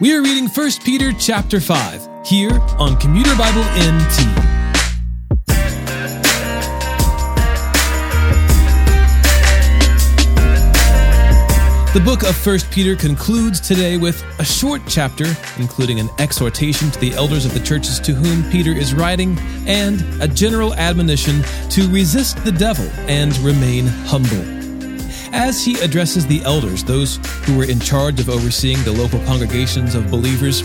We are reading 1 Peter chapter 5 here on Commuter Bible NT. The book of 1 Peter concludes today with a short chapter, including an exhortation to the elders of the churches to whom Peter is writing, and a general admonition to resist the devil and remain humble. As he addresses the elders, those who were in charge of overseeing the local congregations of believers,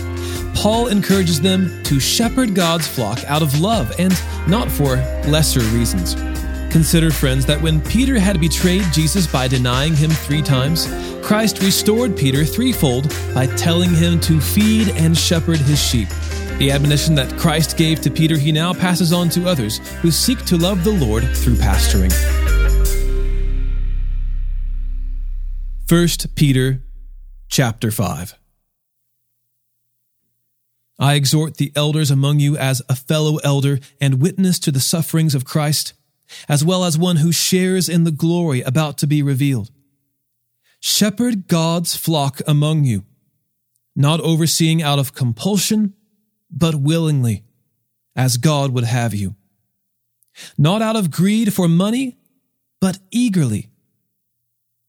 Paul encourages them to shepherd God's flock out of love and not for lesser reasons. Consider, friends, that when Peter had betrayed Jesus by denying him three times, Christ restored Peter threefold by telling him to feed and shepherd his sheep. The admonition that Christ gave to Peter, he now passes on to others who seek to love the Lord through pastoring. 1 Peter chapter 5 I exhort the elders among you as a fellow elder and witness to the sufferings of Christ, as well as one who shares in the glory about to be revealed. Shepherd God's flock among you, not overseeing out of compulsion, but willingly, as God would have you. Not out of greed for money, but eagerly.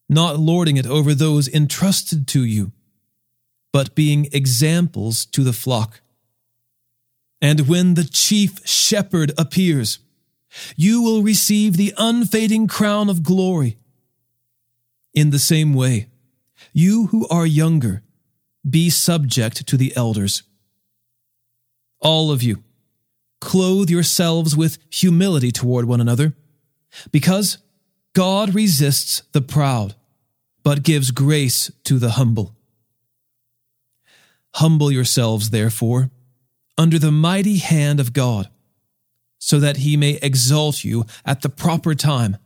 Not lording it over those entrusted to you, but being examples to the flock. And when the chief shepherd appears, you will receive the unfading crown of glory. In the same way, you who are younger, be subject to the elders. All of you, clothe yourselves with humility toward one another, because God resists the proud, but gives grace to the humble. Humble yourselves, therefore, under the mighty hand of God, so that he may exalt you at the proper time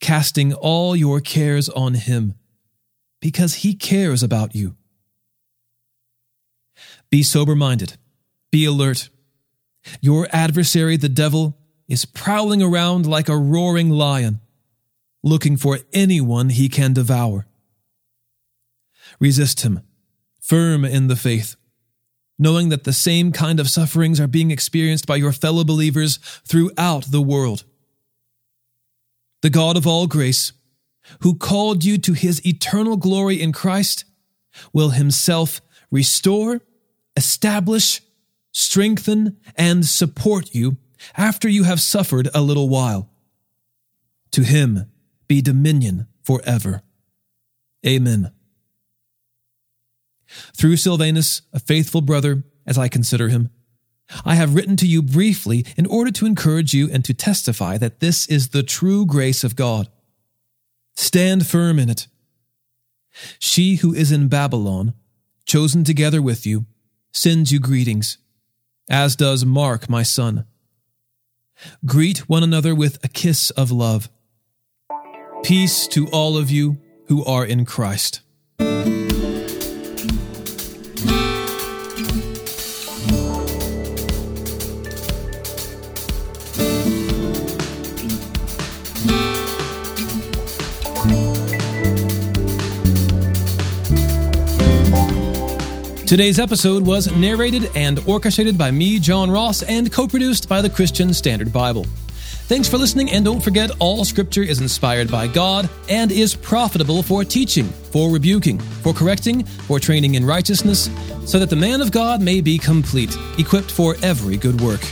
casting all your cares on Him, because He cares about you. Be sober minded, be alert. Your adversary, the devil, is prowling around like a roaring lion, looking for anyone he can devour. Resist him, firm in the faith, knowing that the same kind of sufferings are being experienced by your fellow believers throughout the world the God of all grace, who called you to his eternal glory in Christ, will himself restore, establish, strengthen, and support you after you have suffered a little while. To him be dominion forever. Amen. Through Silvanus, a faithful brother, as I consider him, I have written to you briefly in order to encourage you and to testify that this is the true grace of God. Stand firm in it. She who is in Babylon, chosen together with you, sends you greetings, as does Mark, my son. Greet one another with a kiss of love. Peace to all of you who are in Christ. Today's episode was narrated and orchestrated by me, John Ross, and co produced by the Christian Standard Bible. Thanks for listening, and don't forget all scripture is inspired by God and is profitable for teaching, for rebuking, for correcting, for training in righteousness, so that the man of God may be complete, equipped for every good work.